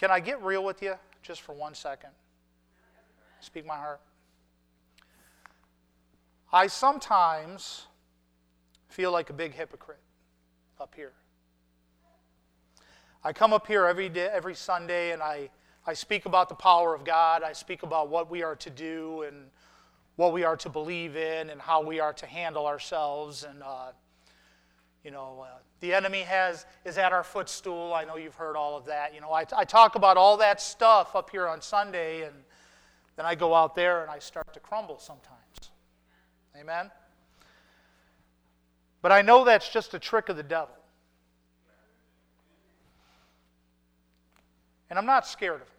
Can I get real with you just for one second? Speak my heart. I sometimes feel like a big hypocrite up here. I come up here every day, every Sunday, and I, I speak about the power of God. I speak about what we are to do and what we are to believe in and how we are to handle ourselves. And uh, you know, uh, the enemy has is at our footstool. I know you've heard all of that. You know, I, I talk about all that stuff up here on Sunday, and then I go out there and I start to crumble sometimes. Amen. But I know that's just a trick of the devil. And I'm not scared of him.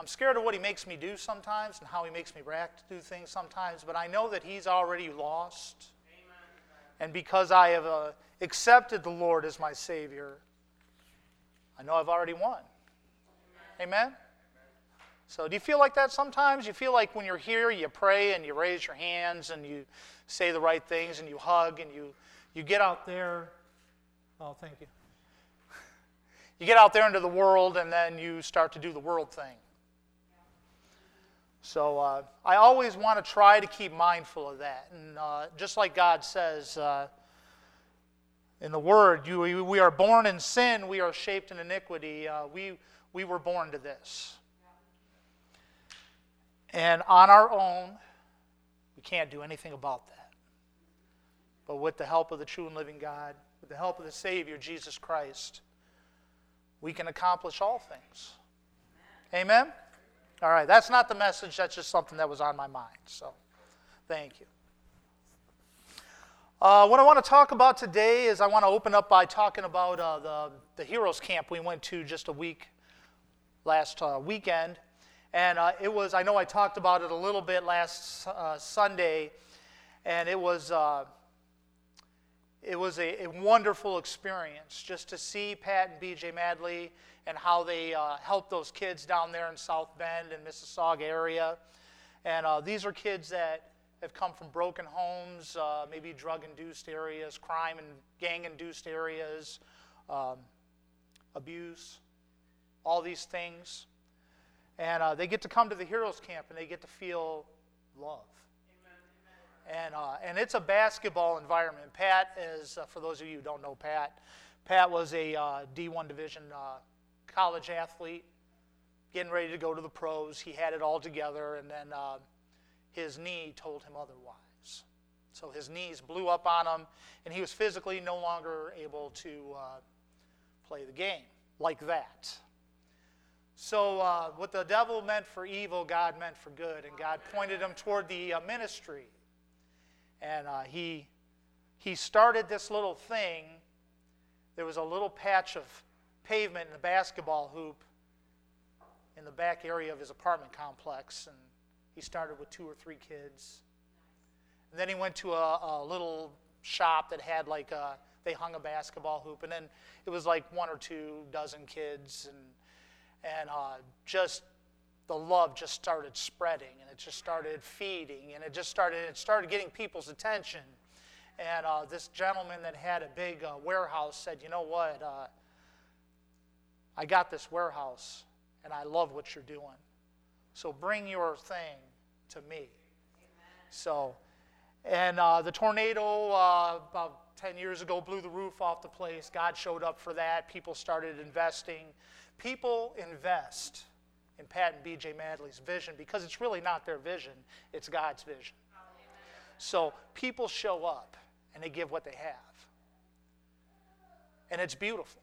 I'm scared of what he makes me do sometimes and how he makes me react to do things sometimes, but I know that he's already lost. And because I have uh, accepted the Lord as my Savior, I know I've already won. Amen? So, do you feel like that sometimes? You feel like when you're here, you pray and you raise your hands and you say the right things and you hug and you, you get out there. Oh, thank you. You get out there into the world and then you start to do the world thing. So uh, I always want to try to keep mindful of that. And uh, just like God says uh, in the Word, you, we are born in sin, we are shaped in iniquity. Uh, we, we were born to this. And on our own, we can't do anything about that. But with the help of the true and living God, with the help of the Savior, Jesus Christ, we can accomplish all things. Amen? All right, that's not the message, that's just something that was on my mind. So, thank you. Uh, what I want to talk about today is I want to open up by talking about uh, the, the Heroes Camp we went to just a week last uh, weekend. And uh, it was, I know I talked about it a little bit last uh, Sunday, and it was, uh, it was a, a, wonderful experience just to see Pat and BJ Madley and how they uh, help those kids down there in South Bend and Mishawaka area. And uh, these are kids that have come from broken homes, uh, maybe drug-induced areas, crime and gang-induced areas, um, abuse, all these things. And uh, they get to come to the Heroes Camp and they get to feel love. And, uh, and it's a basketball environment. Pat is, uh, for those of you who don't know Pat, Pat was a uh, D1 Division uh, college athlete, getting ready to go to the pros. He had it all together, and then uh, his knee told him otherwise. So his knees blew up on him, and he was physically no longer able to uh, play the game like that. So, uh, what the devil meant for evil, God meant for good, and God pointed him toward the uh, ministry. And uh, he, he started this little thing. There was a little patch of pavement and a basketball hoop in the back area of his apartment complex, and he started with two or three kids. And then he went to a, a little shop that had like a, they hung a basketball hoop, and then it was like one or two dozen kids, and and uh, just the love just started spreading and it just started feeding and it just started it started getting people's attention and uh, this gentleman that had a big uh, warehouse said you know what uh, i got this warehouse and i love what you're doing so bring your thing to me Amen. so and uh, the tornado uh, about 10 years ago blew the roof off the place god showed up for that people started investing People invest in Pat and BJ Madley's vision because it's really not their vision, it's God's vision. So people show up and they give what they have. And it's beautiful.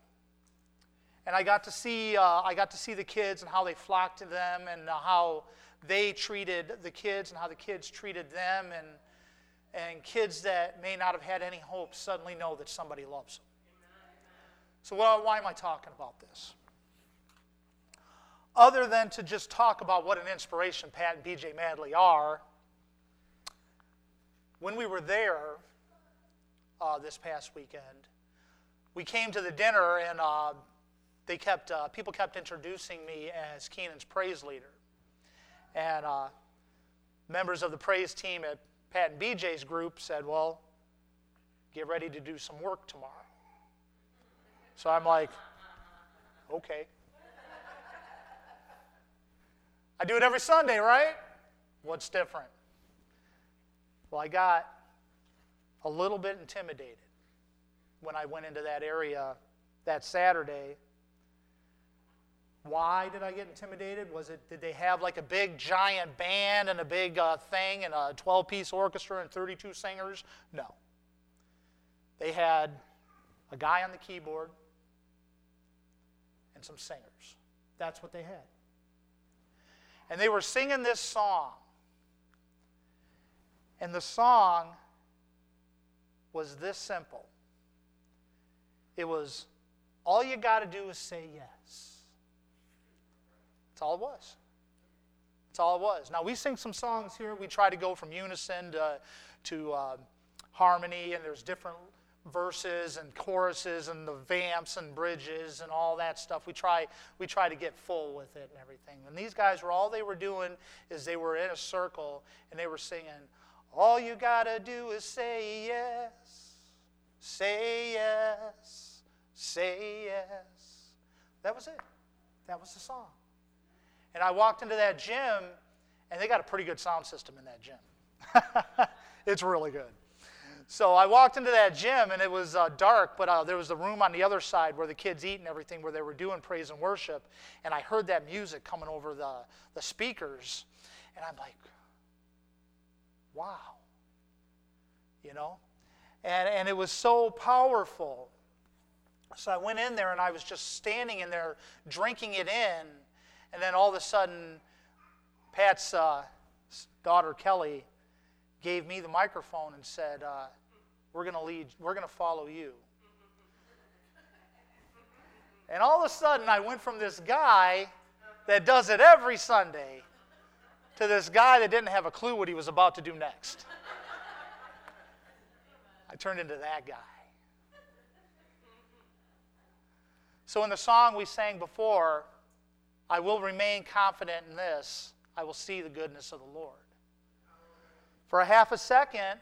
And I got to see, uh, I got to see the kids and how they flocked to them and uh, how they treated the kids and how the kids treated them. And, and kids that may not have had any hope suddenly know that somebody loves them. So, well, why am I talking about this? other than to just talk about what an inspiration Pat and BJ Madley are, when we were there uh, this past weekend, we came to the dinner and uh, they kept uh, people kept introducing me as Keenan's praise leader, and uh, members of the praise team at Pat and BJ's group said, "Well, get ready to do some work tomorrow." So I'm like, "Okay." I do it every Sunday, right? What's different? Well, I got a little bit intimidated when I went into that area that Saturday. Why did I get intimidated? Was it did they have like a big giant band and a big uh, thing and a 12-piece orchestra and 32 singers? No. They had a guy on the keyboard and some singers. That's what they had. And they were singing this song. And the song was this simple it was, all you got to do is say yes. That's all it was. That's all it was. Now, we sing some songs here. We try to go from unison to, to uh, harmony, and there's different verses and choruses and the vamps and bridges and all that stuff. We try, we try to get full with it and everything. And these guys were all they were doing is they were in a circle and they were singing, All you gotta do is say yes, say yes, say yes. That was it. That was the song. And I walked into that gym and they got a pretty good sound system in that gym. it's really good. So I walked into that gym and it was uh, dark, but uh, there was a room on the other side where the kids eat and everything, where they were doing praise and worship. And I heard that music coming over the, the speakers. And I'm like, wow. You know? And, and it was so powerful. So I went in there and I was just standing in there drinking it in. And then all of a sudden, Pat's uh, daughter, Kelly, gave me the microphone and said, uh, we're going to lead, we're going to follow you. And all of a sudden, I went from this guy that does it every Sunday to this guy that didn't have a clue what he was about to do next. I turned into that guy. So, in the song we sang before, I will remain confident in this I will see the goodness of the Lord. For a half a second,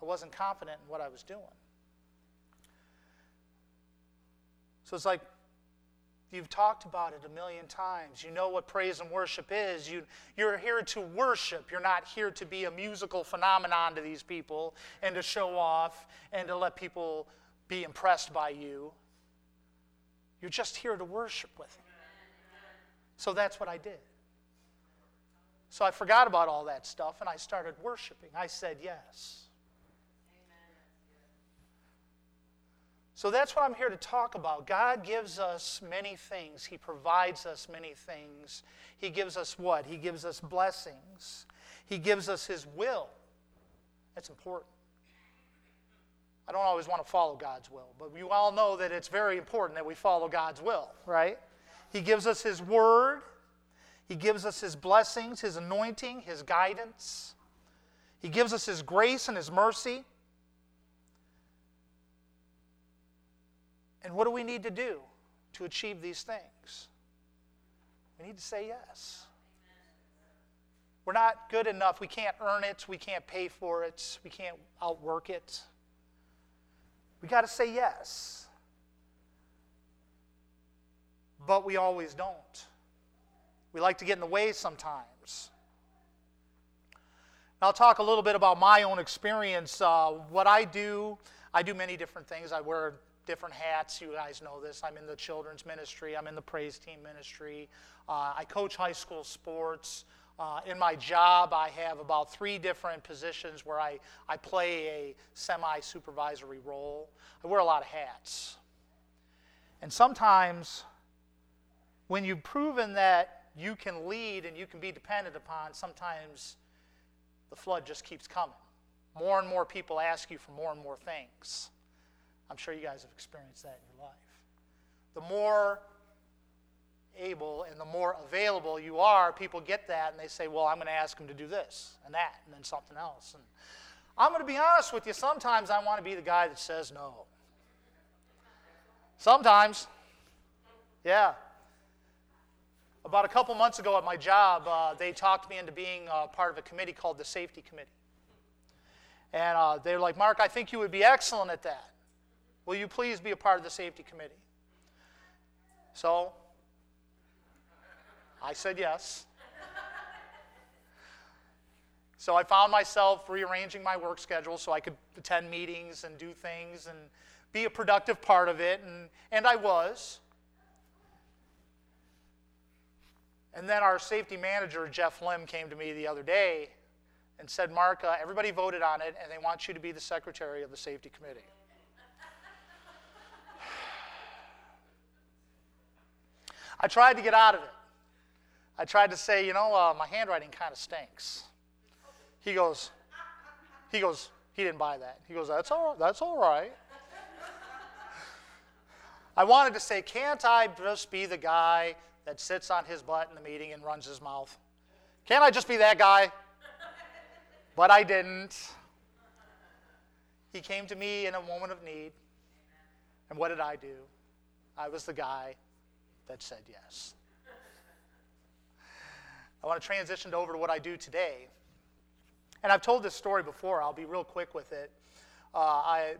I wasn't confident in what I was doing. So it's like you've talked about it a million times. You know what praise and worship is. You, you're here to worship. You're not here to be a musical phenomenon to these people and to show off and to let people be impressed by you. You're just here to worship with Him. So that's what I did. So I forgot about all that stuff and I started worshiping. I said yes. So that's what I'm here to talk about. God gives us many things. He provides us many things. He gives us what? He gives us blessings. He gives us His will. That's important. I don't always want to follow God's will, but you all know that it's very important that we follow God's will, right? He gives us His word. He gives us His blessings, His anointing, His guidance. He gives us His grace and His mercy. And what do we need to do to achieve these things? We need to say yes. We're not good enough. We can't earn it. We can't pay for it. We can't outwork it. We got to say yes. But we always don't. We like to get in the way sometimes. I'll talk a little bit about my own experience. Uh, what I do, I do many different things. I wear different hats. You guys know this. I'm in the children's ministry, I'm in the praise team ministry. Uh, I coach high school sports. Uh, in my job, I have about three different positions where I, I play a semi supervisory role. I wear a lot of hats. And sometimes, when you've proven that you can lead and you can be dependent upon, sometimes the flood just keeps coming. More and more people ask you for more and more things. I'm sure you guys have experienced that in your life. The more able and the more available you are, people get that and they say, Well, I'm going to ask them to do this and that and then something else. And I'm going to be honest with you, sometimes I want to be the guy that says no. Sometimes. Yeah. About a couple months ago at my job, uh, they talked me into being uh, part of a committee called the Safety Committee. And uh, they were like, Mark, I think you would be excellent at that. Will you please be a part of the safety committee? So, I said yes. So I found myself rearranging my work schedule so I could attend meetings and do things and be a productive part of it, and, and I was. And then our safety manager, Jeff Lim, came to me the other day and said, Mark, uh, everybody voted on it, and they want you to be the secretary of the safety committee. I tried to get out of it. I tried to say, you know, uh, my handwriting kind of stinks. He goes, he goes, he didn't buy that. He goes, that's all, that's all right. I wanted to say, can't I just be the guy that sits on his butt in the meeting and runs his mouth? Can't I just be that guy? But I didn't. He came to me in a moment of need. And what did I do? I was the guy that said yes. I want to transition over to what I do today. And I've told this story before, I'll be real quick with it. Uh, I,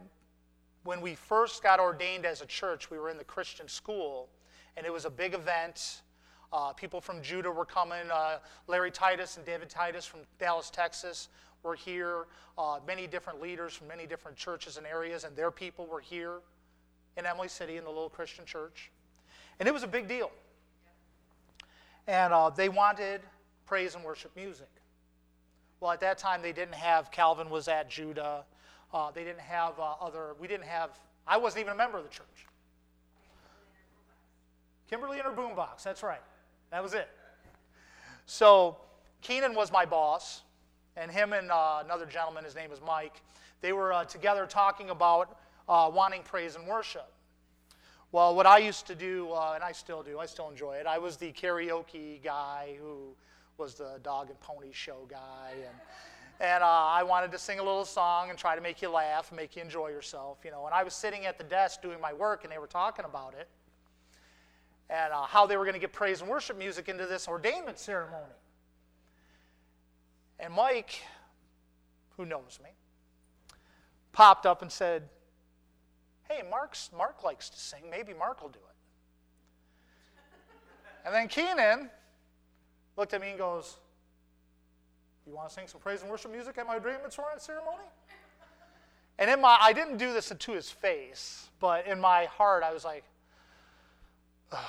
when we first got ordained as a church, we were in the Christian school, and it was a big event. Uh, people from Judah were coming. Uh, Larry Titus and David Titus from Dallas, Texas were here. Uh, many different leaders from many different churches and areas, and their people were here in Emily City in the little Christian church. And it was a big deal. And uh, they wanted praise and worship music. Well, at that time, they didn't have Calvin was at Judah. Uh, they didn't have uh, other, we didn't have, I wasn't even a member of the church. Kimberly and her boombox, that's right. That was it. So Keenan was my boss, and him and uh, another gentleman, his name is Mike, they were uh, together talking about uh, wanting praise and worship. Well, what I used to do, uh, and I still do, I still enjoy it, I was the karaoke guy who was the dog and pony show guy. And, and uh, I wanted to sing a little song and try to make you laugh make you enjoy yourself, you know. And I was sitting at the desk doing my work, and they were talking about it and uh, how they were going to get praise and worship music into this ordainment ceremony. And Mike, who knows me, popped up and said, Hey, Mark's, Mark likes to sing. Maybe Mark will do it. And then Keenan looked at me and goes, You want to sing some praise and worship music at my ordainment ceremony? And in my, I didn't do this to his face, but in my heart, I was like,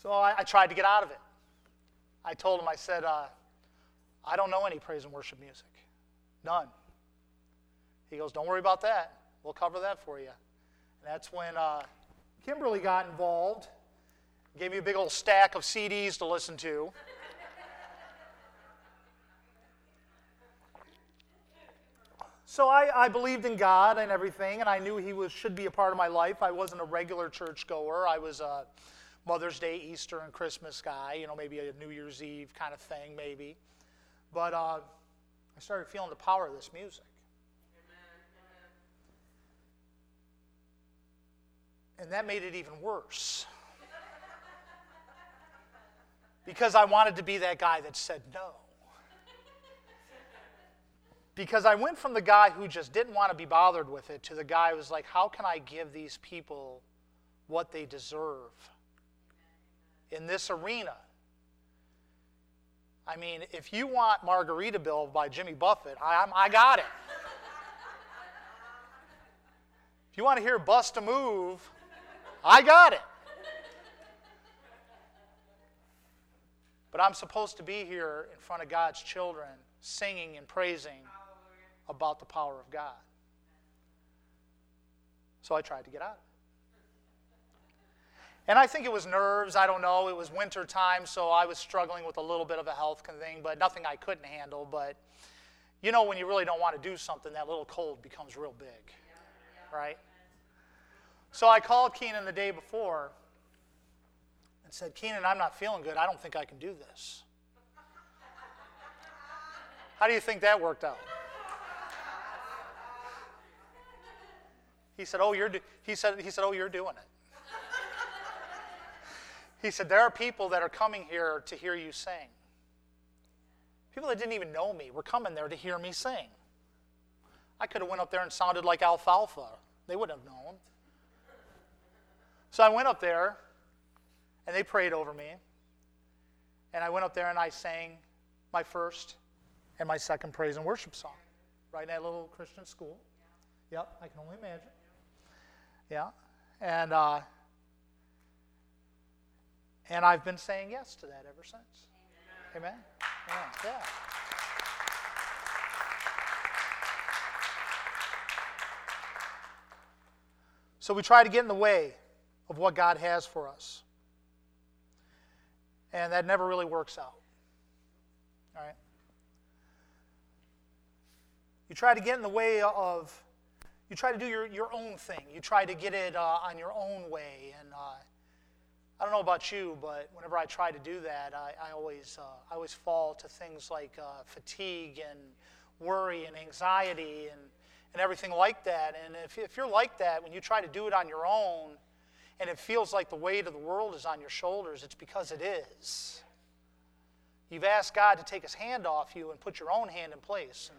So I, I, tried to get out of it. I told him, I said, uh, I don't know any praise and worship music. None. He goes, Don't worry about that. We'll cover that for you. And that's when uh, Kimberly got involved, gave me a big old stack of CDs to listen to. So I, I, believed in God and everything, and I knew He was, should be a part of my life. I wasn't a regular churchgoer. I was a Mother's Day, Easter, and Christmas guy, you know, maybe a New Year's Eve kind of thing, maybe. But uh, I started feeling the power of this music. And that made it even worse. because I wanted to be that guy that said no. Because I went from the guy who just didn't want to be bothered with it to the guy who was like, how can I give these people what they deserve in this arena? I mean, if you want Margaritaville by Jimmy Buffett, I, I got it. if you want to hear Bust a Move, I got it. But I'm supposed to be here in front of God's children, singing and praising about the power of God. So I tried to get out. And I think it was nerves. I don't know. It was winter time, so I was struggling with a little bit of a health thing, but nothing I couldn't handle. But you know, when you really don't want to do something, that little cold becomes real big, right? So I called Keenan the day before and said, Keenan, I'm not feeling good. I don't think I can do this. How do you think that worked out? He said, "Oh, you're." He said, "He said, oh, you're doing it." he said, "There are people that are coming here to hear you sing. People that didn't even know me were coming there to hear me sing. I could have went up there and sounded like alfalfa. They wouldn't have known. So I went up there, and they prayed over me. And I went up there and I sang my first and my second praise and worship song, right in that little Christian school. Yep, I can only imagine. Yeah, and uh, and I've been saying yes to that ever since. Amen. Amen. Yeah. So we try to get in the way of what God has for us. And that never really works out. All right? You try to get in the way of, you try to do your, your own thing. You try to get it uh, on your own way. And uh, I don't know about you, but whenever I try to do that, I, I always, uh, I always fall to things like uh, fatigue and worry and anxiety and and everything like that. And if, if you're like that, when you try to do it on your own, and it feels like the weight of the world is on your shoulders, it's because it is. You've asked God to take his hand off you and put your own hand in place. And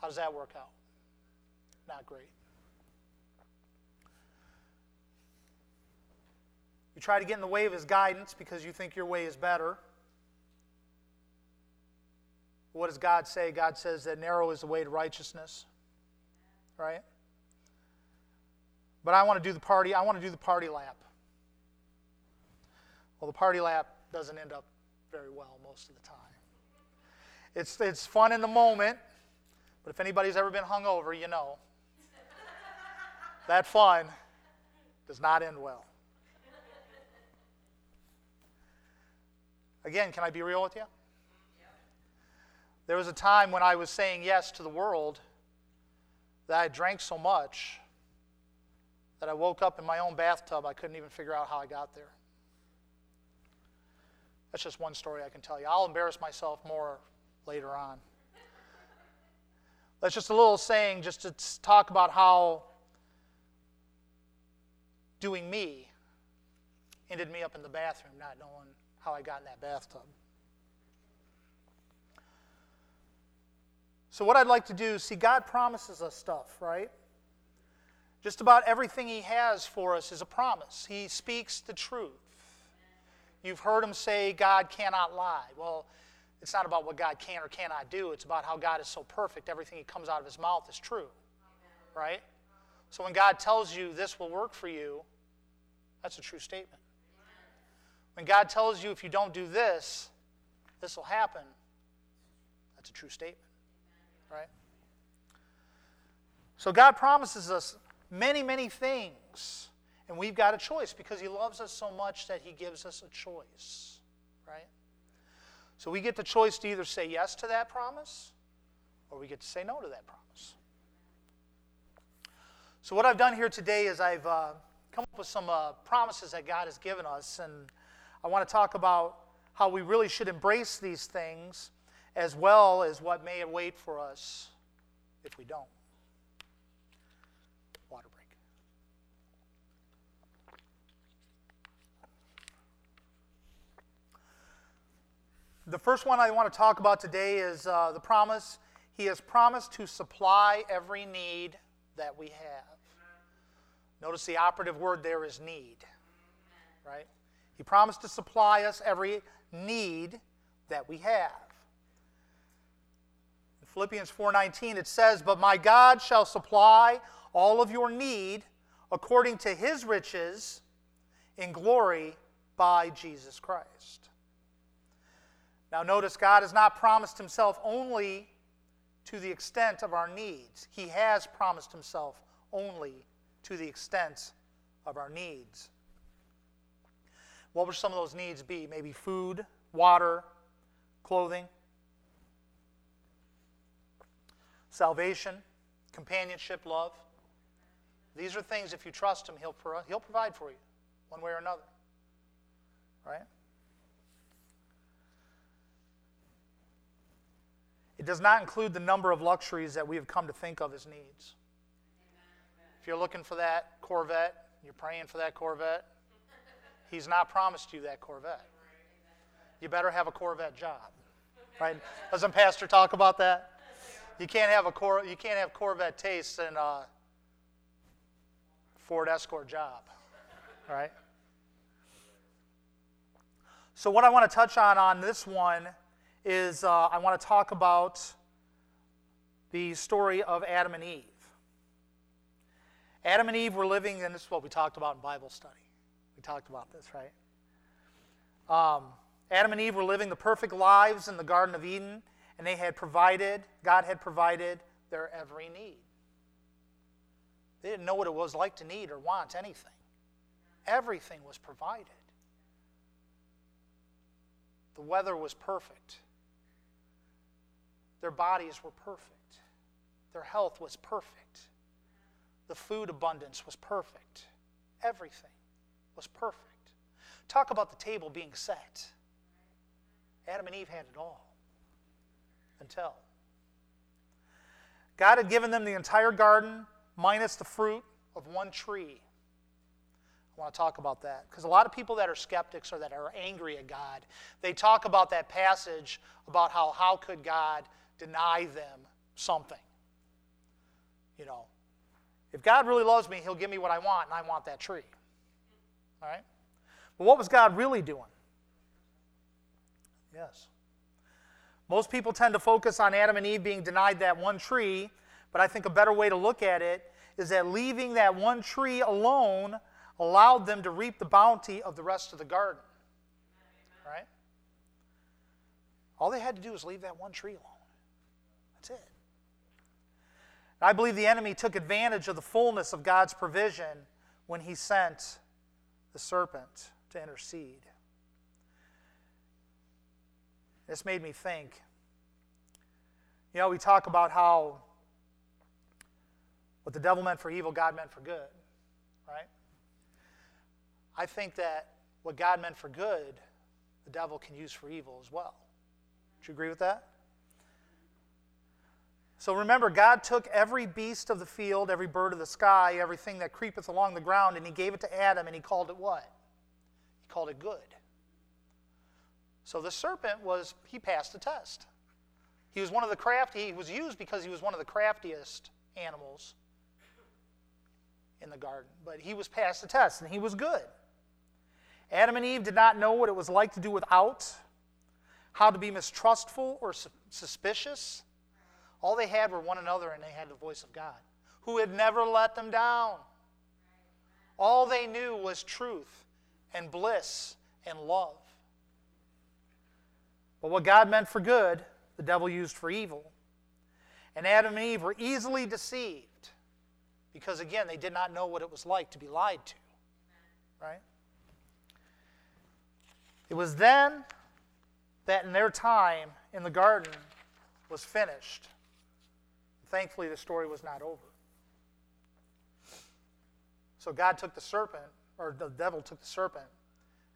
how does that work out? Not great. You try to get in the way of his guidance because you think your way is better. What does God say? God says that narrow is the way to righteousness right? But I want to do the party, I want to do the party lap. Well, the party lap doesn't end up very well most of the time. It's, it's fun in the moment, but if anybody's ever been hungover, you know. That fun does not end well. Again, can I be real with you? There was a time when I was saying yes to the world that I drank so much that I woke up in my own bathtub. I couldn't even figure out how I got there. That's just one story I can tell you. I'll embarrass myself more later on. That's just a little saying just to talk about how doing me ended me up in the bathroom, not knowing how I got in that bathtub. So, what I'd like to do, see, God promises us stuff, right? Just about everything He has for us is a promise. He speaks the truth. You've heard Him say, God cannot lie. Well, it's not about what God can or cannot do, it's about how God is so perfect. Everything He comes out of His mouth is true, right? So, when God tells you this will work for you, that's a true statement. When God tells you if you don't do this, this will happen, that's a true statement right? So God promises us many, many things. And we've got a choice because He loves us so much that He gives us a choice, right? So we get the choice to either say yes to that promise or we get to say no to that promise. So, what I've done here today is I've uh, come up with some uh, promises that God has given us, and I want to talk about how we really should embrace these things as well as what may await for us if we don't. Water break. The first one I want to talk about today is uh, the promise. He has promised to supply every need that we have. Notice the operative word there is need, right? He promised to supply us every need that we have. In Philippians 4:19 it says, "But my God shall supply all of your need according to his riches in glory by Jesus Christ." Now notice God has not promised himself only to the extent of our needs. He has promised himself only to the extent of our needs. What would some of those needs be? Maybe food, water, clothing. salvation, companionship, love. These are things, if you trust Him, He'll, pro- he'll provide for you one way or another. Right? Does not include the number of luxuries that we have come to think of as needs. If you're looking for that Corvette, you're praying for that Corvette, He's not promised you that Corvette. You better have a Corvette job. Right? Doesn't Pastor talk about that? You can't have a Cor- you can't have Corvette taste and a Ford Escort job. right? So, what I want to touch on on this one is uh, I want to talk about the story of Adam and Eve. Adam and Eve were living, and this is what we talked about in Bible study. We talked about this, right? Um, Adam and Eve were living the perfect lives in the Garden of Eden, and they had provided, God had provided their every need. They didn't know what it was like to need or want anything. Everything was provided. The weather was perfect. Their bodies were perfect. Their health was perfect. The food abundance was perfect. Everything was perfect. Talk about the table being set. Adam and Eve had it all until God had given them the entire garden minus the fruit of one tree. I want to talk about that because a lot of people that are skeptics or that are angry at God, they talk about that passage about how how could God deny them something? You know, if God really loves me, he'll give me what I want and I want that tree. All right? But what was God really doing? Yes. Most people tend to focus on Adam and Eve being denied that one tree, but I think a better way to look at it is that leaving that one tree alone allowed them to reap the bounty of the rest of the garden. Right? All they had to do was leave that one tree alone. That's it. I believe the enemy took advantage of the fullness of God's provision when he sent the serpent to intercede. This made me think. You know, we talk about how what the devil meant for evil, God meant for good, right? I think that what God meant for good, the devil can use for evil as well. Do you agree with that? So remember, God took every beast of the field, every bird of the sky, everything that creepeth along the ground, and He gave it to Adam, and He called it what? He called it good. So the serpent was, he passed the test. He was one of the crafty, he was used because he was one of the craftiest animals in the garden. But he was past the test, and he was good. Adam and Eve did not know what it was like to do without, how to be mistrustful or suspicious. All they had were one another, and they had the voice of God, who had never let them down. All they knew was truth and bliss and love. But what God meant for good, the devil used for evil. And Adam and Eve were easily deceived because, again, they did not know what it was like to be lied to. Right? It was then that in their time in the garden was finished. Thankfully, the story was not over. So God took the serpent, or the devil took the serpent,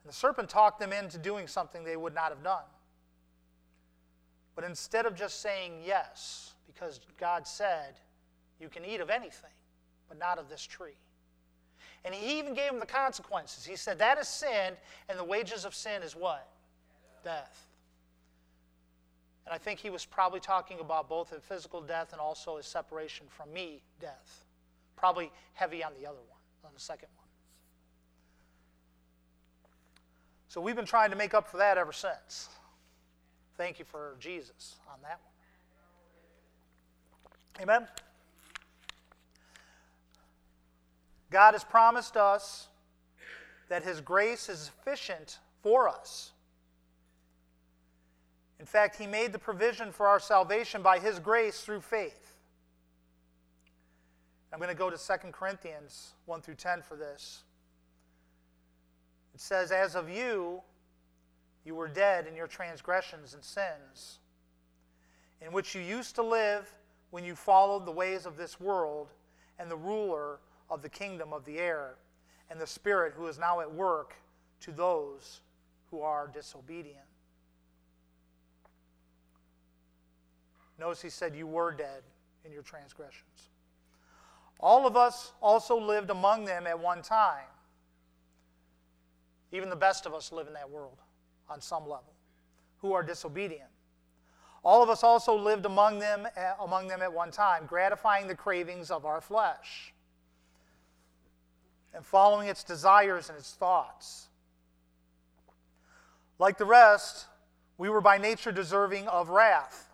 and the serpent talked them into doing something they would not have done. But instead of just saying yes, because God said, you can eat of anything, but not of this tree. And he even gave them the consequences. He said, that is sin, and the wages of sin is what? Death. And I think he was probably talking about both a physical death and also a separation from me death. Probably heavy on the other one, on the second one. So we've been trying to make up for that ever since. Thank you for Jesus on that one. Amen. God has promised us that His grace is sufficient for us. In fact, He made the provision for our salvation by His grace through faith. I'm going to go to 2 Corinthians 1 through 10 for this. It says, As of you, you were dead in your transgressions and sins, in which you used to live when you followed the ways of this world and the ruler of the kingdom of the air, and the Spirit who is now at work to those who are disobedient. Notice he said, You were dead in your transgressions. All of us also lived among them at one time. Even the best of us live in that world on some level, who are disobedient. All of us also lived among them, eh, among them at one time, gratifying the cravings of our flesh. and following its desires and its thoughts. Like the rest, we were by nature deserving of wrath.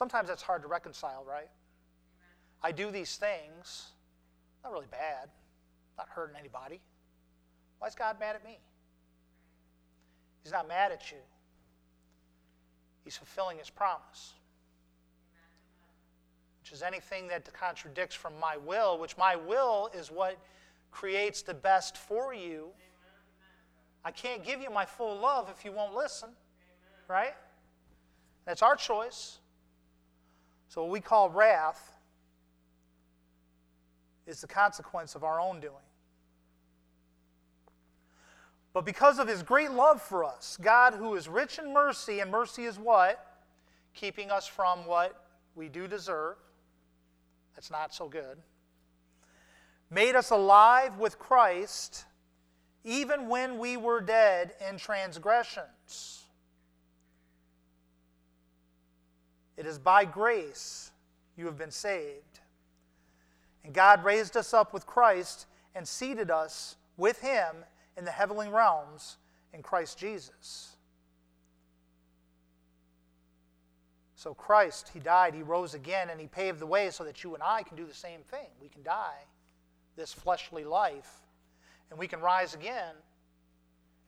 Sometimes that's hard to reconcile, right? I do these things, not really bad, not hurting anybody. Why is God mad at me? He's not mad at you, He's fulfilling His promise. Which is anything that contradicts from my will, which my will is what creates the best for you. I can't give you my full love if you won't listen. Right? That's our choice. So, what we call wrath is the consequence of our own doing. But because of his great love for us, God, who is rich in mercy, and mercy is what? Keeping us from what we do deserve. That's not so good. Made us alive with Christ even when we were dead in transgressions. It is by grace you have been saved. And God raised us up with Christ and seated us with him in the heavenly realms in Christ Jesus. So, Christ, He died, He rose again, and He paved the way so that you and I can do the same thing. We can die this fleshly life, and we can rise again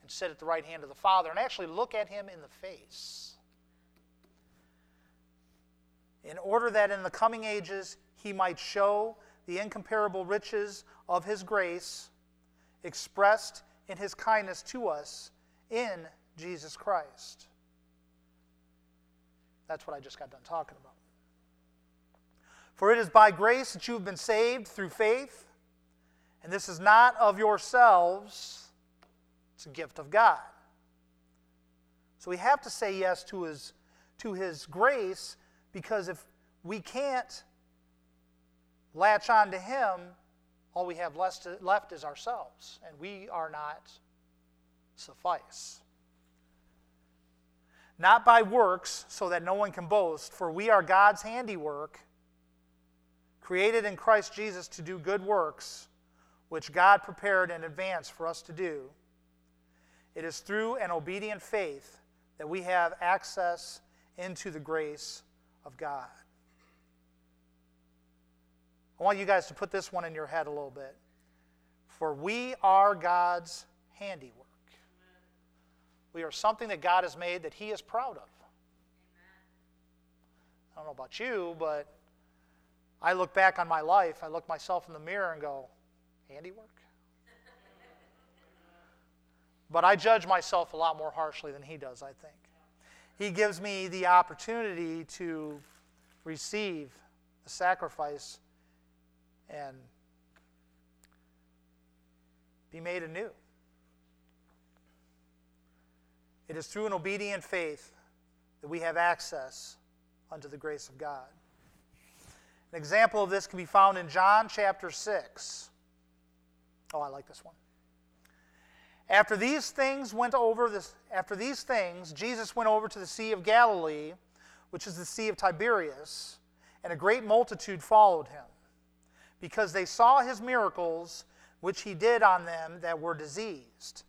and sit at the right hand of the Father and actually look at Him in the face. In order that in the coming ages He might show the incomparable riches of His grace expressed in his kindness to us in Jesus Christ. That's what I just got done talking about. For it is by grace that you have been saved through faith, and this is not of yourselves, it's a gift of God. So we have to say yes to his, to his grace because if we can't latch on to him, all we have left is ourselves, and we are not suffice. Not by works, so that no one can boast, for we are God's handiwork, created in Christ Jesus to do good works, which God prepared in advance for us to do. It is through an obedient faith that we have access into the grace of God. I want you guys to put this one in your head a little bit. For we are God's handiwork. We are something that God has made that He is proud of. I don't know about you, but I look back on my life, I look myself in the mirror and go, handiwork? but I judge myself a lot more harshly than he does, I think. He gives me the opportunity to receive the sacrifice and be made anew. It is through an obedient faith that we have access unto the grace of God. An example of this can be found in John chapter 6. Oh, I like this one. After these things went over this after these things Jesus went over to the sea of Galilee, which is the sea of Tiberias, and a great multitude followed him because they saw his miracles which he did on them that were diseased.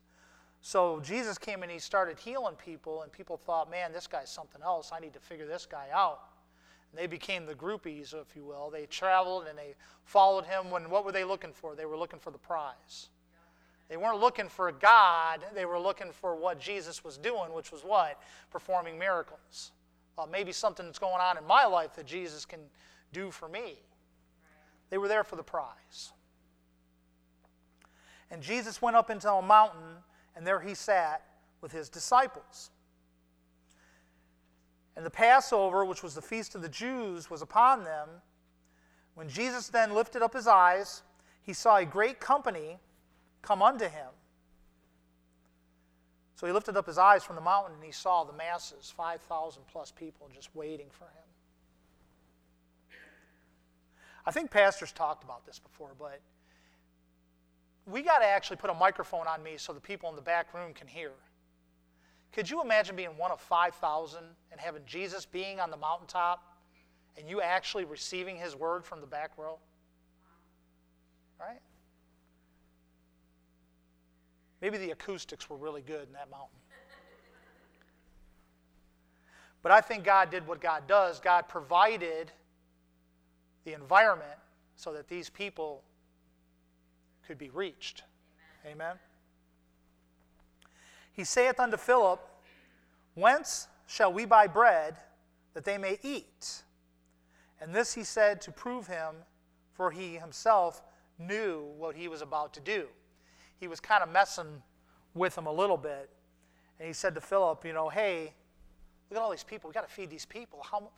So Jesus came and he started healing people, and people thought, man, this guy's something else. I need to figure this guy out. And they became the groupies, if you will. They traveled and they followed him. When what were they looking for? They were looking for the prize. They weren't looking for God, they were looking for what Jesus was doing, which was what? Performing miracles. Well, maybe something that's going on in my life that Jesus can do for me. They were there for the prize. And Jesus went up into a mountain, and there he sat with his disciples. And the Passover, which was the feast of the Jews, was upon them. When Jesus then lifted up his eyes, he saw a great company come unto him. So he lifted up his eyes from the mountain and he saw the masses, 5,000 plus people, just waiting for him. I think pastors talked about this before, but we got to actually put a microphone on me so the people in the back room can hear. Could you imagine being one of 5,000 and having Jesus being on the mountaintop and you actually receiving his word from the back row? Right? Maybe the acoustics were really good in that mountain. But I think God did what God does. God provided the environment so that these people could be reached. Amen. Amen. He saith unto Philip, Whence shall we buy bread that they may eat? And this he said to prove him, for he himself knew what he was about to do. He was kind of messing with him a little bit. And he said to Philip, You know, hey, look at all these people. we got to feed these people. How,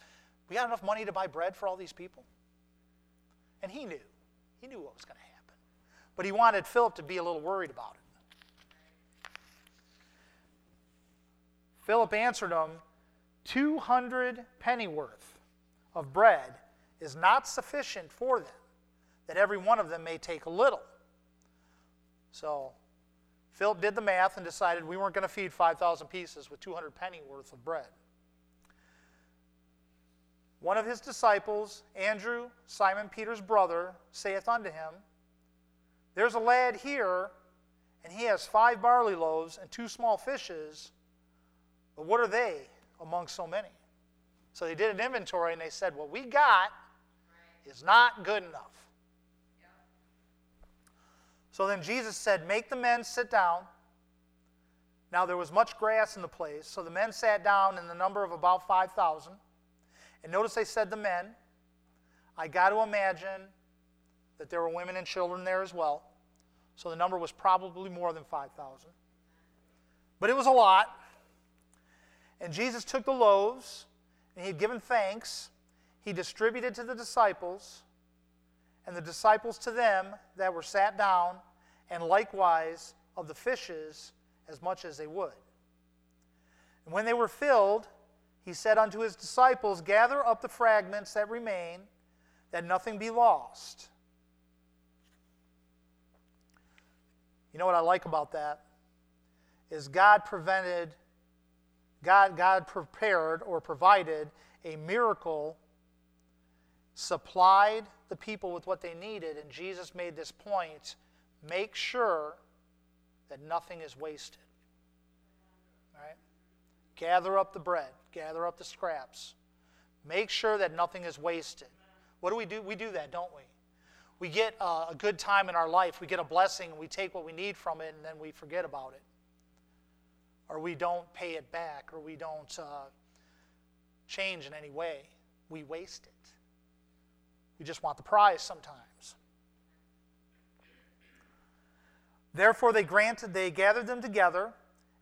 we got enough money to buy bread for all these people? And he knew. He knew what was going to happen. But he wanted Philip to be a little worried about it. Philip answered him, 200 pennyworth of bread is not sufficient for them, that every one of them may take a little. So Philip did the math and decided we weren't going to feed 5,000 pieces with 200 penny worth of bread. One of his disciples, Andrew, Simon Peter's brother, saith unto him, There's a lad here, and he has five barley loaves and two small fishes. But what are they among so many? So they did an inventory and they said, What we got is not good enough. So then Jesus said, Make the men sit down. Now there was much grass in the place, so the men sat down in the number of about 5,000. And notice they said the men. I got to imagine that there were women and children there as well. So the number was probably more than 5,000. But it was a lot. And Jesus took the loaves, and he had given thanks. He distributed to the disciples, and the disciples to them that were sat down, and likewise of the fishes as much as they would. And when they were filled, he said unto his disciples, Gather up the fragments that remain, that nothing be lost. You know what I like about that? Is God prevented God, God prepared or provided a miracle, supplied the people with what they needed, and Jesus made this point make sure that nothing is wasted. Right? Gather up the bread, gather up the scraps. Make sure that nothing is wasted. What do we do? We do that, don't we? We get a good time in our life, we get a blessing, and we take what we need from it, and then we forget about it or we don't pay it back, or we don't uh, change in any way, we waste it. We just want the prize sometimes. Therefore, they granted, they gathered them together,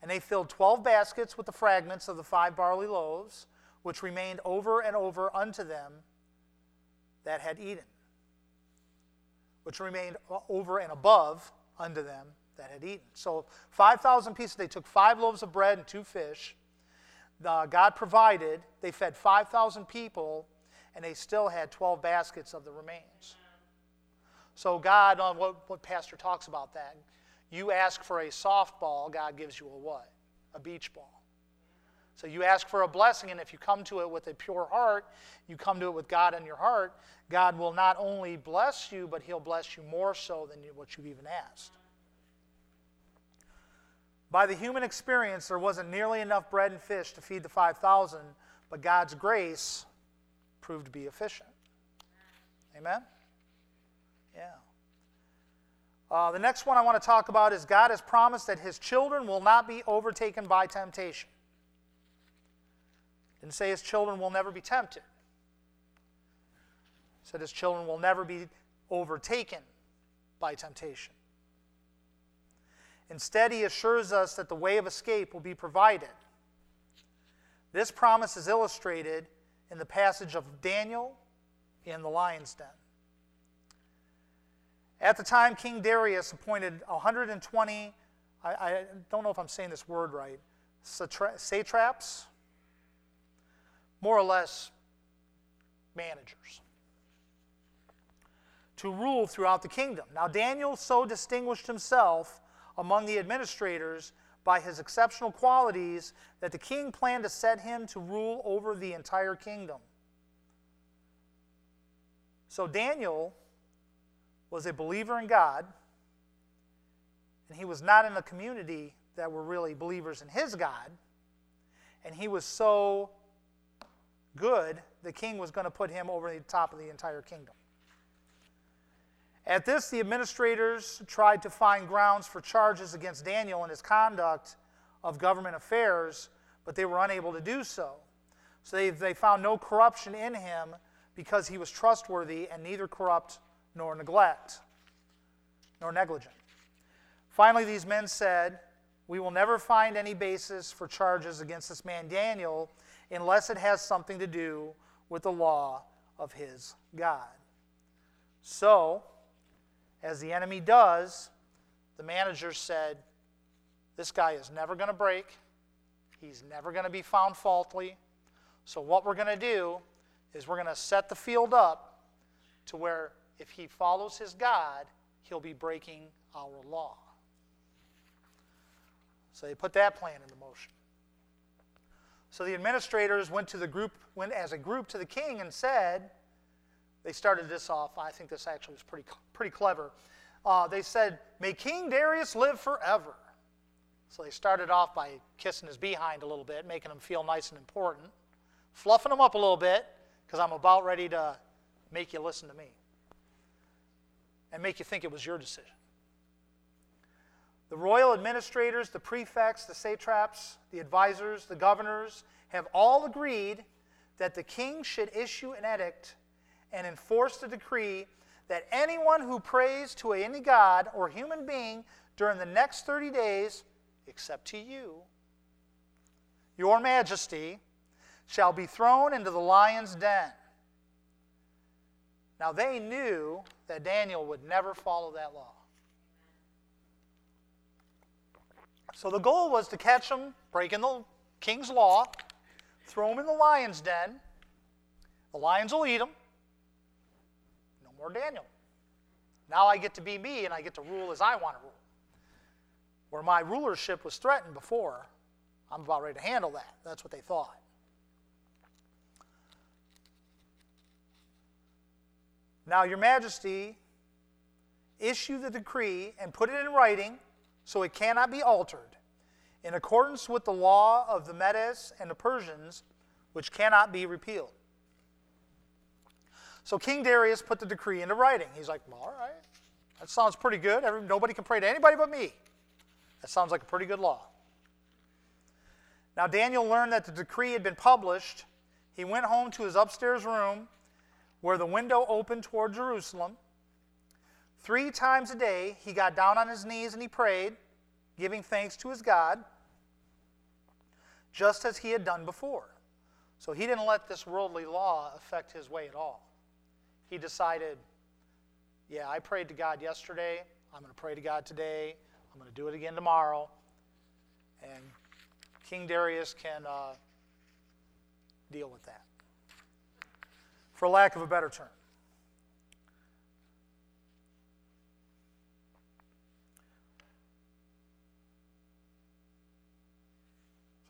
and they filled twelve baskets with the fragments of the five barley loaves, which remained over and over unto them that had eaten, which remained over and above unto them that had eaten. So 5,000 pieces. They took five loaves of bread and two fish. The, God provided. They fed 5,000 people, and they still had 12 baskets of the remains. So God, on what, what Pastor talks about that, you ask for a softball, God gives you a what? A beach ball. So you ask for a blessing, and if you come to it with a pure heart, you come to it with God in your heart, God will not only bless you, but He'll bless you more so than what you've even asked. By the human experience, there wasn't nearly enough bread and fish to feed the 5,000, but God's grace proved to be efficient. Amen? Yeah. Uh, the next one I want to talk about is God has promised that his children will not be overtaken by temptation. Didn't say his children will never be tempted. Said his children will never be overtaken by temptation. Instead, he assures us that the way of escape will be provided. This promise is illustrated in the passage of Daniel in the lion's den. At the time, King Darius appointed 120, I, I don't know if I'm saying this word right, satraps, more or less managers, to rule throughout the kingdom. Now, Daniel so distinguished himself among the administrators by his exceptional qualities that the king planned to set him to rule over the entire kingdom. So Daniel was a believer in God, and he was not in a community that were really believers in his God. And he was so good, the king was going to put him over the top of the entire kingdom. At this, the administrators tried to find grounds for charges against Daniel and his conduct of government affairs, but they were unable to do so. So they, they found no corruption in him because he was trustworthy and neither corrupt nor neglect, nor negligent. Finally, these men said, We will never find any basis for charges against this man Daniel unless it has something to do with the law of his God. So, as the enemy does, the manager said, This guy is never going to break. He's never going to be found faulty. So, what we're going to do is we're going to set the field up to where if he follows his God, he'll be breaking our law. So they put that plan into motion. So the administrators went to the group, went as a group to the king and said, they started this off. I think this actually was pretty, pretty clever. Uh, they said, May King Darius live forever. So they started off by kissing his behind a little bit, making him feel nice and important, fluffing him up a little bit, because I'm about ready to make you listen to me and make you think it was your decision. The royal administrators, the prefects, the satraps, the advisors, the governors have all agreed that the king should issue an edict and enforce the decree that anyone who prays to any god or human being during the next 30 days, except to you, your majesty, shall be thrown into the lion's den. Now they knew that Daniel would never follow that law. So the goal was to catch him breaking the king's law, throw him in the lion's den. The lions will eat him. More Daniel. Now I get to be me and I get to rule as I want to rule. Where my rulership was threatened before, I'm about ready to handle that. That's what they thought. Now, Your Majesty, issue the decree and put it in writing so it cannot be altered, in accordance with the law of the Medes and the Persians, which cannot be repealed. So King Darius put the decree into writing. He's like, well, all right, that sounds pretty good. Every, nobody can pray to anybody but me. That sounds like a pretty good law. Now, Daniel learned that the decree had been published. He went home to his upstairs room where the window opened toward Jerusalem. Three times a day, he got down on his knees and he prayed, giving thanks to his God, just as he had done before. So he didn't let this worldly law affect his way at all. He decided, yeah, I prayed to God yesterday. I'm going to pray to God today. I'm going to do it again tomorrow. And King Darius can uh, deal with that for lack of a better term.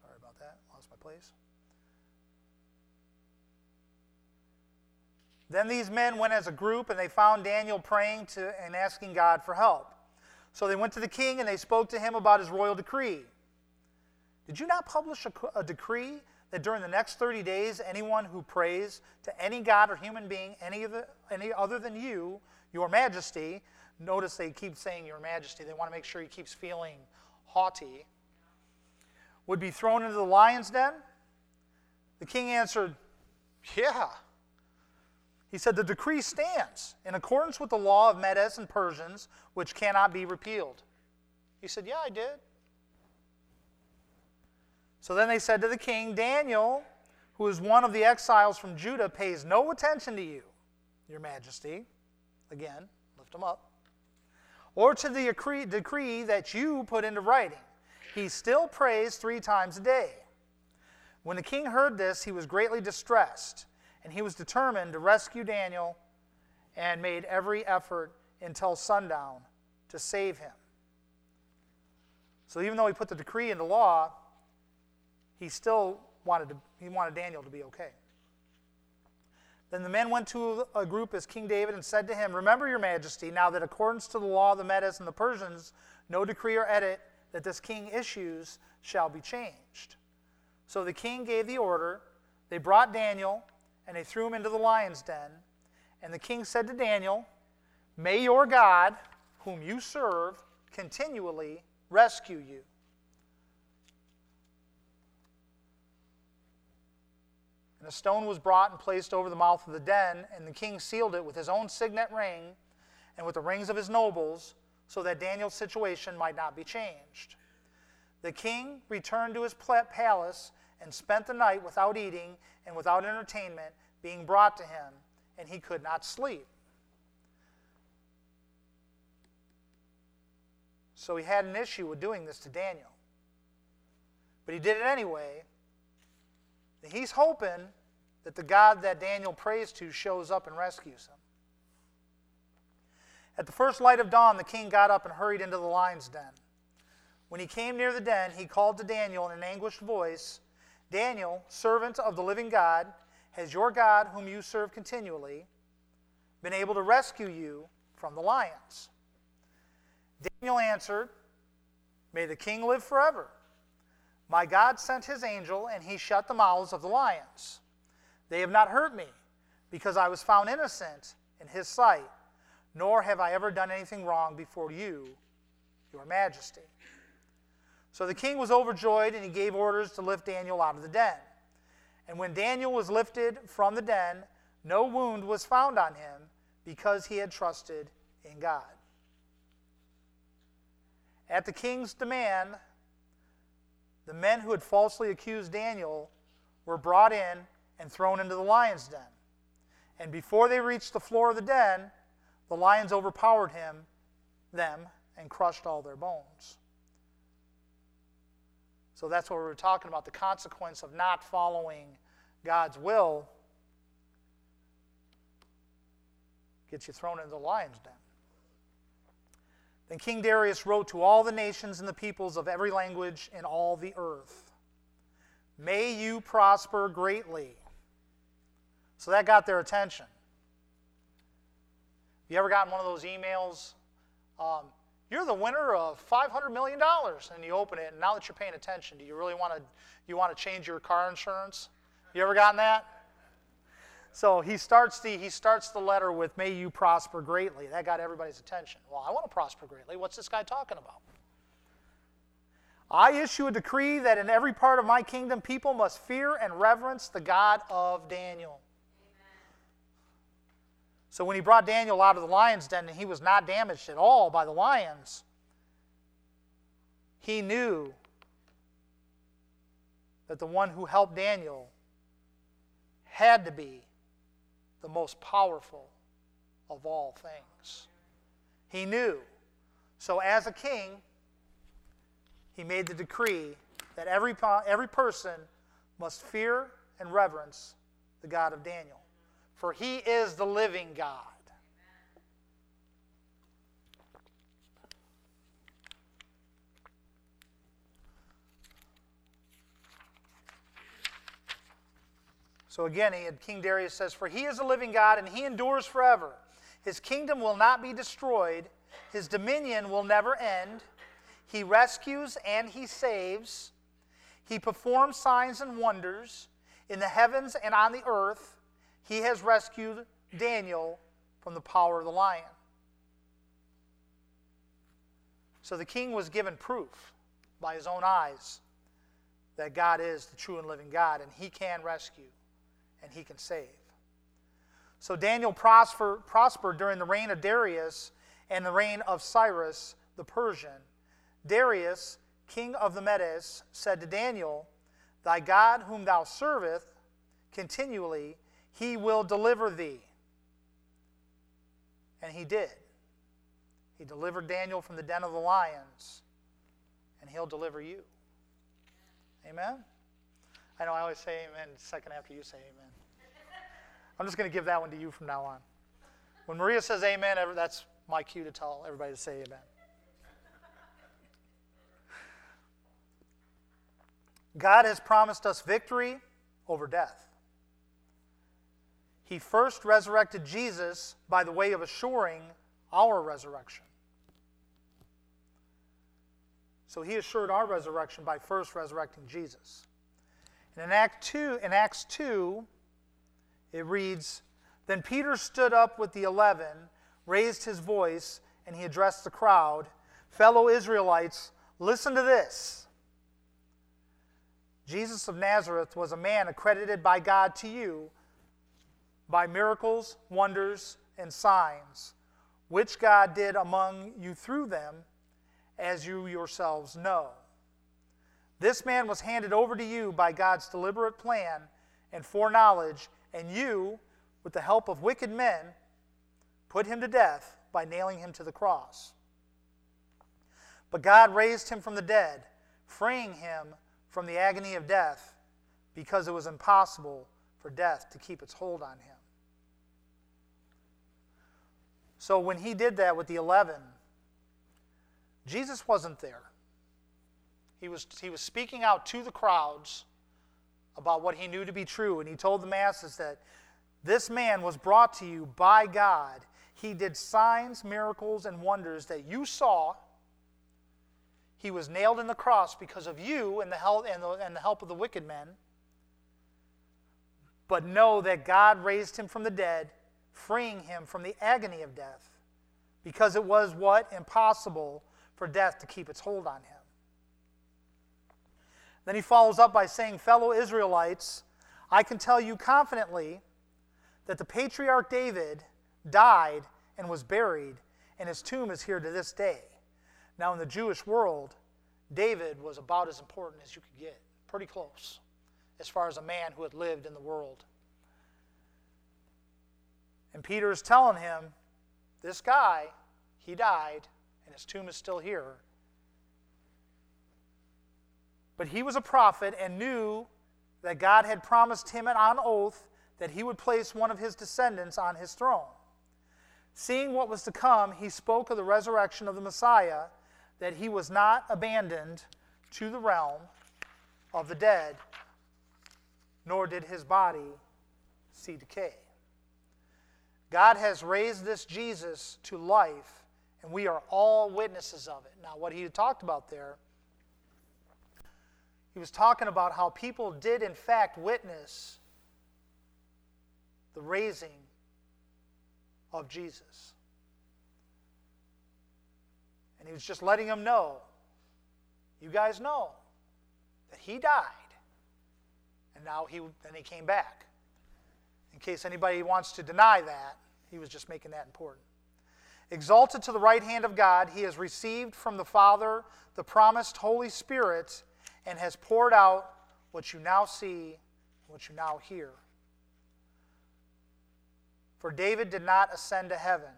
Sorry about that. Lost my place. Then these men went as a group and they found Daniel praying to and asking God for help. So they went to the king and they spoke to him about his royal decree. Did you not publish a, a decree that during the next 30 days, anyone who prays to any god or human being, any, the, any other than you, your majesty, notice they keep saying your majesty, they want to make sure he keeps feeling haughty, would be thrown into the lion's den? The king answered, Yeah. He said, The decree stands in accordance with the law of Medes and Persians, which cannot be repealed. He said, Yeah, I did. So then they said to the king, Daniel, who is one of the exiles from Judah, pays no attention to you, your majesty. Again, lift him up. Or to the decree that you put into writing. He still prays three times a day. When the king heard this, he was greatly distressed, and he was determined to rescue Daniel and made every effort until sundown to save him. So even though he put the decree into law, he still wanted, to, he wanted Daniel to be okay. Then the men went to a group as King David and said to him, Remember, your majesty, now that according to the law of the Medes and the Persians, no decree or edit that this king issues shall be changed. So the king gave the order. They brought Daniel and they threw him into the lion's den. And the king said to Daniel, May your God, whom you serve, continually rescue you. And a stone was brought and placed over the mouth of the den, and the king sealed it with his own signet ring and with the rings of his nobles, so that Daniel's situation might not be changed. The king returned to his palace and spent the night without eating and without entertainment being brought to him, and he could not sleep. So he had an issue with doing this to Daniel. But he did it anyway. He's hoping that the God that Daniel prays to shows up and rescues him. At the first light of dawn, the king got up and hurried into the lion's den. When he came near the den, he called to Daniel in an anguished voice Daniel, servant of the living God, has your God, whom you serve continually, been able to rescue you from the lions? Daniel answered, May the king live forever. My God sent his angel, and he shut the mouths of the lions. They have not hurt me, because I was found innocent in his sight, nor have I ever done anything wrong before you, your majesty. So the king was overjoyed, and he gave orders to lift Daniel out of the den. And when Daniel was lifted from the den, no wound was found on him, because he had trusted in God. At the king's demand, the men who had falsely accused Daniel were brought in and thrown into the lion's den. And before they reached the floor of the den, the lions overpowered him, them, and crushed all their bones. So that's what we were talking about the consequence of not following God's will gets you thrown into the lion's den. Then King Darius wrote to all the nations and the peoples of every language in all the earth May you prosper greatly. So that got their attention. Have you ever gotten one of those emails? Um, you're the winner of $500 million. And you open it, and now that you're paying attention, do you really want to, you want to change your car insurance? You ever gotten that? So he starts, the, he starts the letter with, May you prosper greatly. That got everybody's attention. Well, I want to prosper greatly. What's this guy talking about? I issue a decree that in every part of my kingdom, people must fear and reverence the God of Daniel. So when he brought Daniel out of the lion's den and he was not damaged at all by the lions, he knew that the one who helped Daniel had to be the most powerful of all things. He knew. So as a king, he made the decree that every, every person must fear and reverence the God of Daniel for he is the living God. So again, King Darius says, For he is a living God, and he endures forever. His kingdom will not be destroyed, his dominion will never end. He rescues and he saves. He performs signs and wonders in the heavens and on the earth. He has rescued Daniel from the power of the lion. So the king was given proof by his own eyes that God is the true and living God, and he can rescue and he can save. So Daniel prosper, prospered during the reign of Darius and the reign of Cyrus the Persian. Darius, king of the Medes, said to Daniel, Thy God, whom thou servest continually, he will deliver thee. And he did. He delivered Daniel from the den of the lions, and he'll deliver you. Amen? I know I always say amen second after you say amen. I'm just going to give that one to you from now on. When Maria says amen, that's my cue to tell everybody to say amen. God has promised us victory over death. He first resurrected Jesus by the way of assuring our resurrection. So he assured our resurrection by first resurrecting Jesus. And in Act 2, in Acts 2, it reads, Then Peter stood up with the eleven, raised his voice, and he addressed the crowd, Fellow Israelites, listen to this. Jesus of Nazareth was a man accredited by God to you by miracles, wonders, and signs, which God did among you through them, as you yourselves know. This man was handed over to you by God's deliberate plan and foreknowledge, and you, with the help of wicked men, put him to death by nailing him to the cross. But God raised him from the dead, freeing him from the agony of death, because it was impossible for death to keep its hold on him. So when he did that with the 11, Jesus wasn't there. He was, he was speaking out to the crowds about what he knew to be true, and he told the masses that this man was brought to you by God. He did signs, miracles, and wonders that you saw. He was nailed in the cross because of you and the help, and the, and the help of the wicked men. But know that God raised him from the dead freeing him from the agony of death because it was what? Impossible for death to keep its hold on him. Then he follows up by saying, Fellow Israelites, I can tell you confidently that the patriarch David died and was buried, and his tomb is here to this day. Now, in the Jewish world, David was about as important as you could get, pretty close, as far as a man who had lived in the world. And Peter is telling him, this guy, he died, and his tomb is still here. But he was a prophet and knew that God had promised him on oath that he would place one of his descendants on his throne. Seeing what was to come, he spoke of the resurrection of the Messiah, that he was not abandoned to the realm of the dead, nor did his body see decay. God has raised this Jesus to life, and we are all witnesses of it. Now, what he talked about there, he was talking about how people did, in fact, witness the raising of Jesus. And he was just letting them know you guys know that he died, and now he, then he came back. In case anybody wants to deny that, he was just making that important. Exalted to the right hand of God, he has received from the Father the promised Holy Spirit and has poured out what you now see, what you now hear. For David did not ascend to heaven,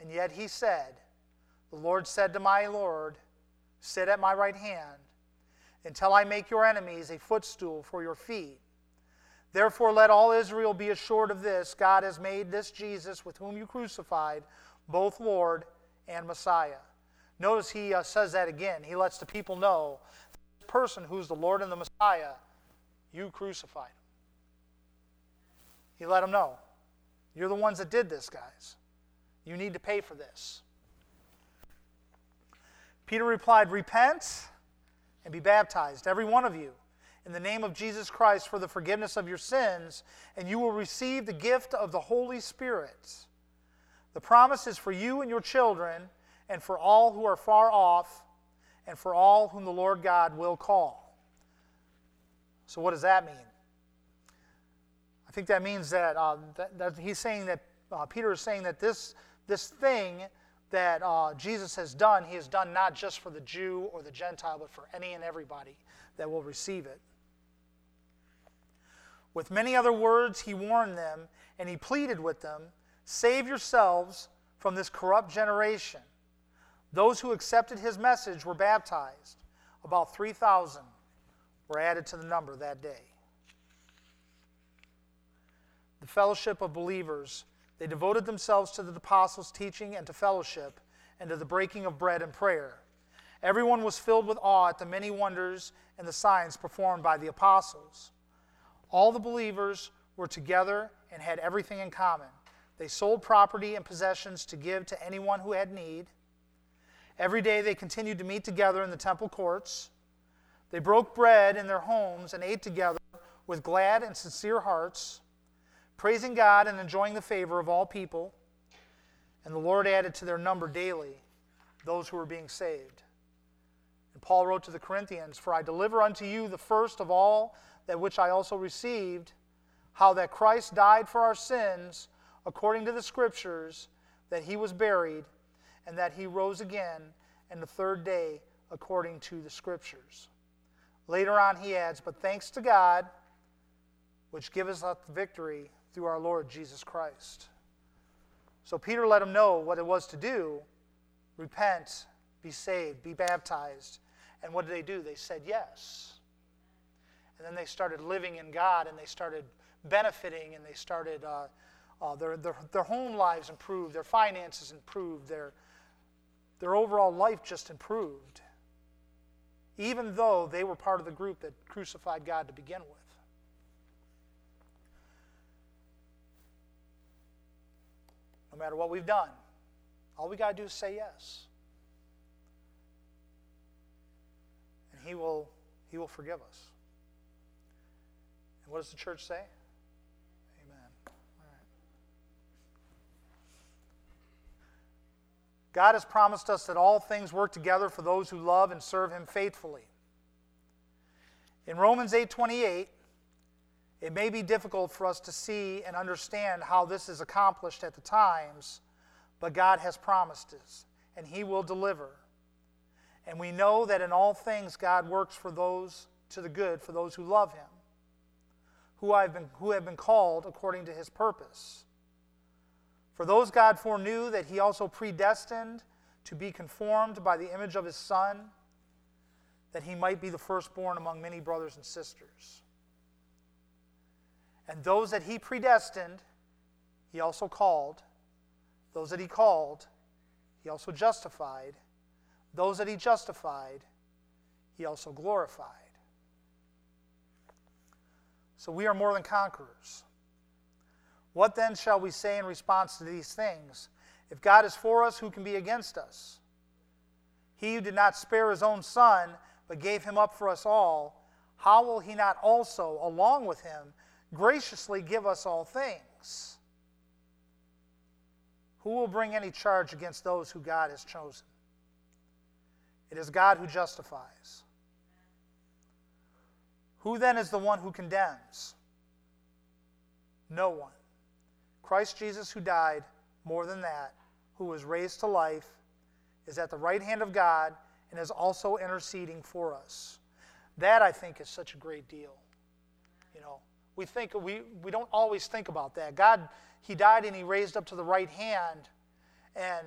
and yet he said, The Lord said to my Lord, Sit at my right hand until I make your enemies a footstool for your feet. Therefore, let all Israel be assured of this God has made this Jesus, with whom you crucified, both Lord and Messiah. Notice he uh, says that again. He lets the people know the person who's the Lord and the Messiah, you crucified. He let them know. You're the ones that did this, guys. You need to pay for this. Peter replied, Repent and be baptized, every one of you in the name of Jesus Christ for the forgiveness of your sins, and you will receive the gift of the Holy Spirit. The promise is for you and your children, and for all who are far off, and for all whom the Lord God will call. So, what does that mean? I think that means that, uh, that, that, he's saying that uh, Peter is saying that this, this thing that uh, Jesus has done, he has done not just for the Jew or the Gentile, but for any and everybody that will receive it. With many other words, he warned them and he pleaded with them Save yourselves from this corrupt generation. Those who accepted his message were baptized. About 3,000 were added to the number that day. The fellowship of believers, they devoted themselves to the apostles' teaching and to fellowship and to the breaking of bread and prayer. Everyone was filled with awe at the many wonders and the signs performed by the apostles. All the believers were together and had everything in common. They sold property and possessions to give to anyone who had need. Every day they continued to meet together in the temple courts. They broke bread in their homes and ate together with glad and sincere hearts, praising God and enjoying the favor of all people. And the Lord added to their number daily those who were being saved. And Paul wrote to the Corinthians For I deliver unto you the first of all that which I also received, how that Christ died for our sins according to the Scriptures, that he was buried and that he rose again and the third day according to the Scriptures. Later on, he adds, But thanks to God, which giveth us victory through our Lord Jesus Christ. So Peter let him know what it was to do repent, be saved, be baptized. And what did they do? They said yes. And then they started living in God and they started benefiting and they started, uh, uh, their, their, their home lives improved, their finances improved, their, their overall life just improved, even though they were part of the group that crucified God to begin with. No matter what we've done, all we got to do is say yes. And he will, he will forgive us. And what does the church say? Amen. God has promised us that all things work together for those who love and serve him faithfully. In Romans 8:28, it may be difficult for us to see and understand how this is accomplished at the times, but God has promised us, and he will deliver. And we know that in all things God works for those to the good for those who love him, who have been, who have been called according to his purpose. For those God foreknew that he also predestined to be conformed by the image of his Son, that he might be the firstborn among many brothers and sisters. And those that he predestined, he also called. Those that he called, he also justified. Those that he justified, he also glorified. So we are more than conquerors. What then shall we say in response to these things? If God is for us, who can be against us? He who did not spare his own son, but gave him up for us all, how will he not also, along with him, graciously give us all things? Who will bring any charge against those who God has chosen? It is God who justifies. Who then is the one who condemns? No one. Christ Jesus, who died, more than that, who was raised to life, is at the right hand of God and is also interceding for us. That, I think, is such a great deal. You know, we think we, we don't always think about that. God, He died and He raised up to the right hand, and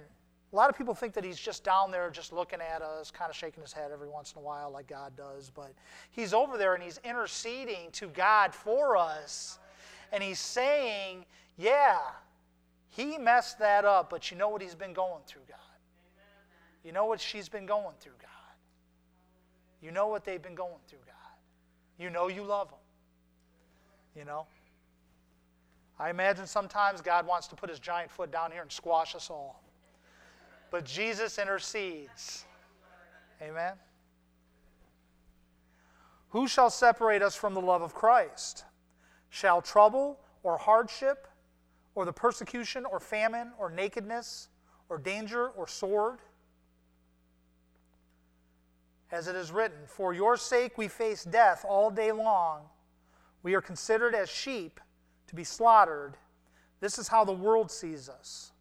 a lot of people think that He's just down there just looking at us, kind of shaking His head every once in a while, like God does. But He's over there and He's interceding to God for us, and He's saying, yeah, he messed that up, but you know what he's been going through, God. You know what she's been going through, God. You know what they've been going through, God. You know you love them. You know? I imagine sometimes God wants to put his giant foot down here and squash us all. But Jesus intercedes. Amen? Who shall separate us from the love of Christ? Shall trouble or hardship or the persecution or famine or nakedness or danger or sword. As it is written, For your sake we face death all day long. We are considered as sheep to be slaughtered. This is how the world sees us.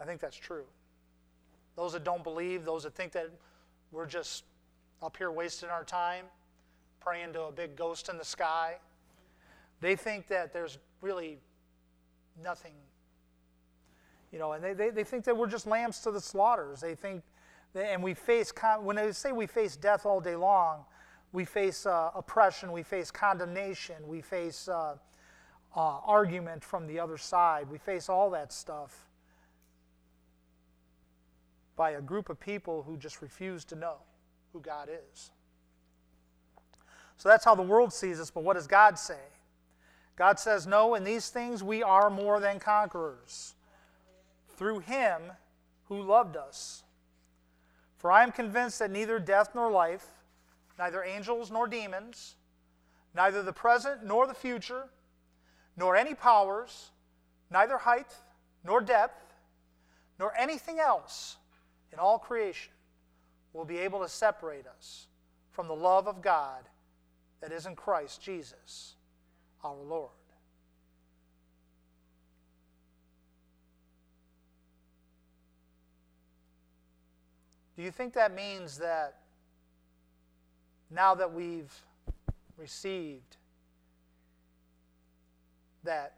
I think that's true. Those that don't believe, those that think that we're just up here wasting our time, praying to a big ghost in the sky, they think that there's really nothing, you know, and they, they, they think that we're just lambs to the slaughters. They think, that, and we face, when they say we face death all day long, we face uh, oppression, we face condemnation, we face uh, uh, argument from the other side, we face all that stuff by a group of people who just refuse to know who God is. So that's how the world sees us, but what does God say? God says, No, in these things we are more than conquerors through him who loved us. For I am convinced that neither death nor life, neither angels nor demons, neither the present nor the future, nor any powers, neither height nor depth, nor anything else in all creation will be able to separate us from the love of God that is in Christ Jesus our Lord. Do you think that means that now that we've received that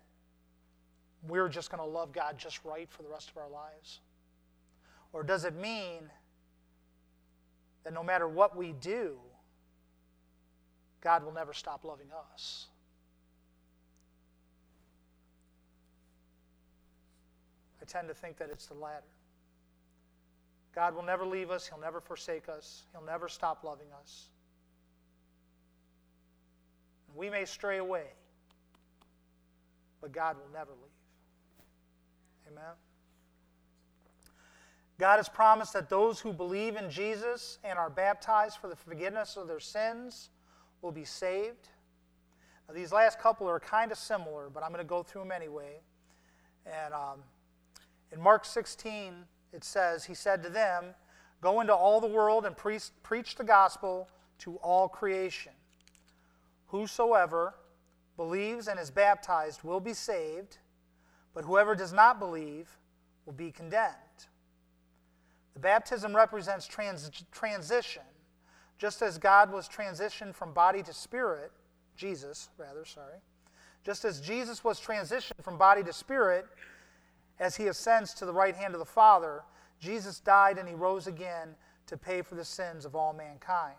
we're just going to love God just right for the rest of our lives? Or does it mean that no matter what we do, God will never stop loving us? I tend to think that it's the latter. God will never leave us, He'll never forsake us, He'll never stop loving us. We may stray away, but God will never leave. Amen. God has promised that those who believe in Jesus and are baptized for the forgiveness of their sins will be saved. Now, these last couple are kind of similar, but I'm going to go through them anyway. And um, in Mark 16, it says, He said to them, Go into all the world and pre- preach the gospel to all creation. Whosoever believes and is baptized will be saved, but whoever does not believe will be condemned. The baptism represents trans- transition, just as God was transitioned from body to spirit, Jesus, rather, sorry. Just as Jesus was transitioned from body to spirit, as he ascends to the right hand of the Father, Jesus died and he rose again to pay for the sins of all mankind.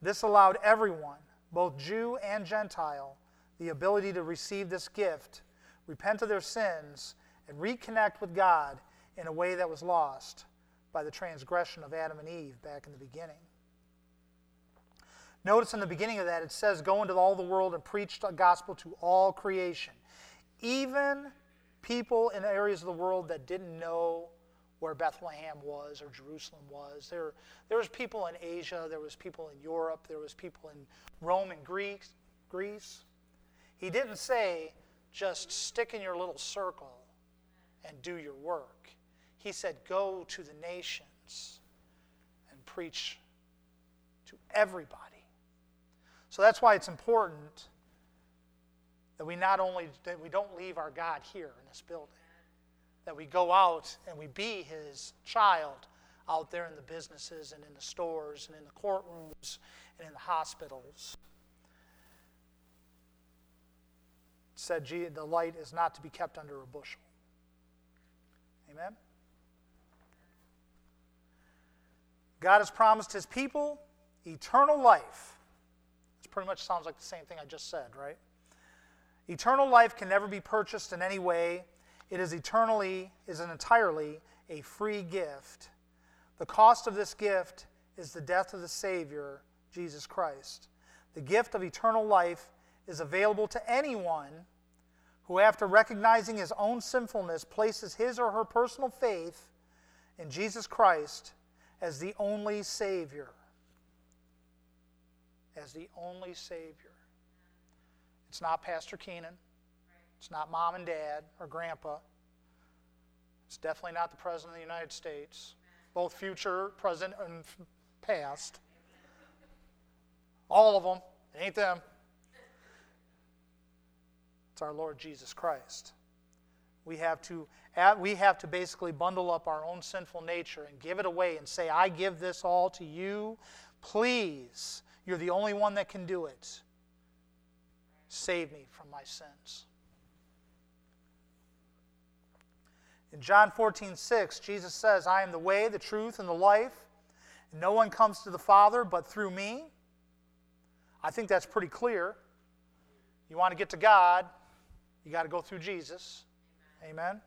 This allowed everyone, both Jew and Gentile, the ability to receive this gift, repent of their sins, and reconnect with God in a way that was lost by the transgression of Adam and Eve back in the beginning. Notice in the beginning of that it says, Go into all the world and preach the gospel to all creation. Even people in areas of the world that didn't know where Bethlehem was or Jerusalem was. There, there was people in Asia, there was people in Europe, there was people in Rome and Greece. Greece. He didn't say, just stick in your little circle and do your work. He said, go to the nations and preach to everybody. So that's why it's important that we not only that we don't leave our God here in this building, that we go out and we be His child out there in the businesses and in the stores and in the courtrooms and in the hospitals. It said the light is not to be kept under a bushel. Amen. God has promised His people eternal life. This pretty much sounds like the same thing I just said, right? Eternal life can never be purchased in any way. It is eternally, is an entirely a free gift. The cost of this gift is the death of the Savior, Jesus Christ. The gift of eternal life is available to anyone who, after recognizing his own sinfulness, places his or her personal faith in Jesus Christ as the only Savior. As the only Savior. It's not Pastor Keenan. It's not mom and dad or grandpa. It's definitely not the President of the United States, both future, present, and past. All of them. It ain't them. It's our Lord Jesus Christ. We have to we have to basically bundle up our own sinful nature and give it away and say, I give this all to you. Please, you're the only one that can do it. Save me from my sins. In John 14, 6, Jesus says, I am the way, the truth, and the life. And no one comes to the Father but through me. I think that's pretty clear. You want to get to God, you got to go through Jesus. Amen.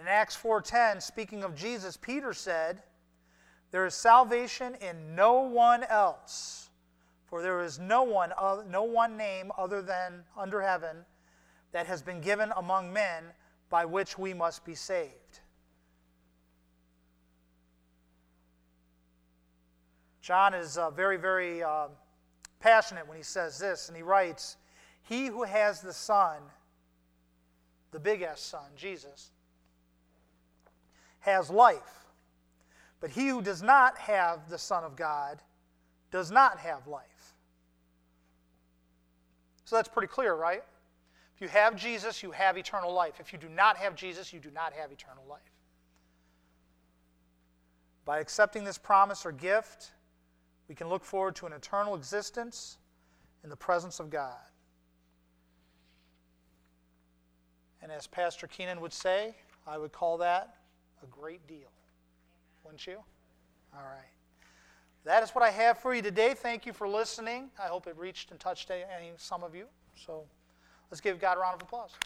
In Acts 4:10, speaking of Jesus, Peter said, "There is salvation in no one else." For there is no one, no one name other than under heaven that has been given among men by which we must be saved. John is uh, very, very uh, passionate when he says this, and he writes He who has the Son, the big S Son, Jesus, has life. But he who does not have the Son of God does not have life. So that's pretty clear, right? If you have Jesus, you have eternal life. If you do not have Jesus, you do not have eternal life. By accepting this promise or gift, we can look forward to an eternal existence in the presence of God. And as Pastor Keenan would say, I would call that a great deal. Wouldn't you? All right. That is what I have for you today. Thank you for listening. I hope it reached and touched any, some of you. So let's give God a round of applause.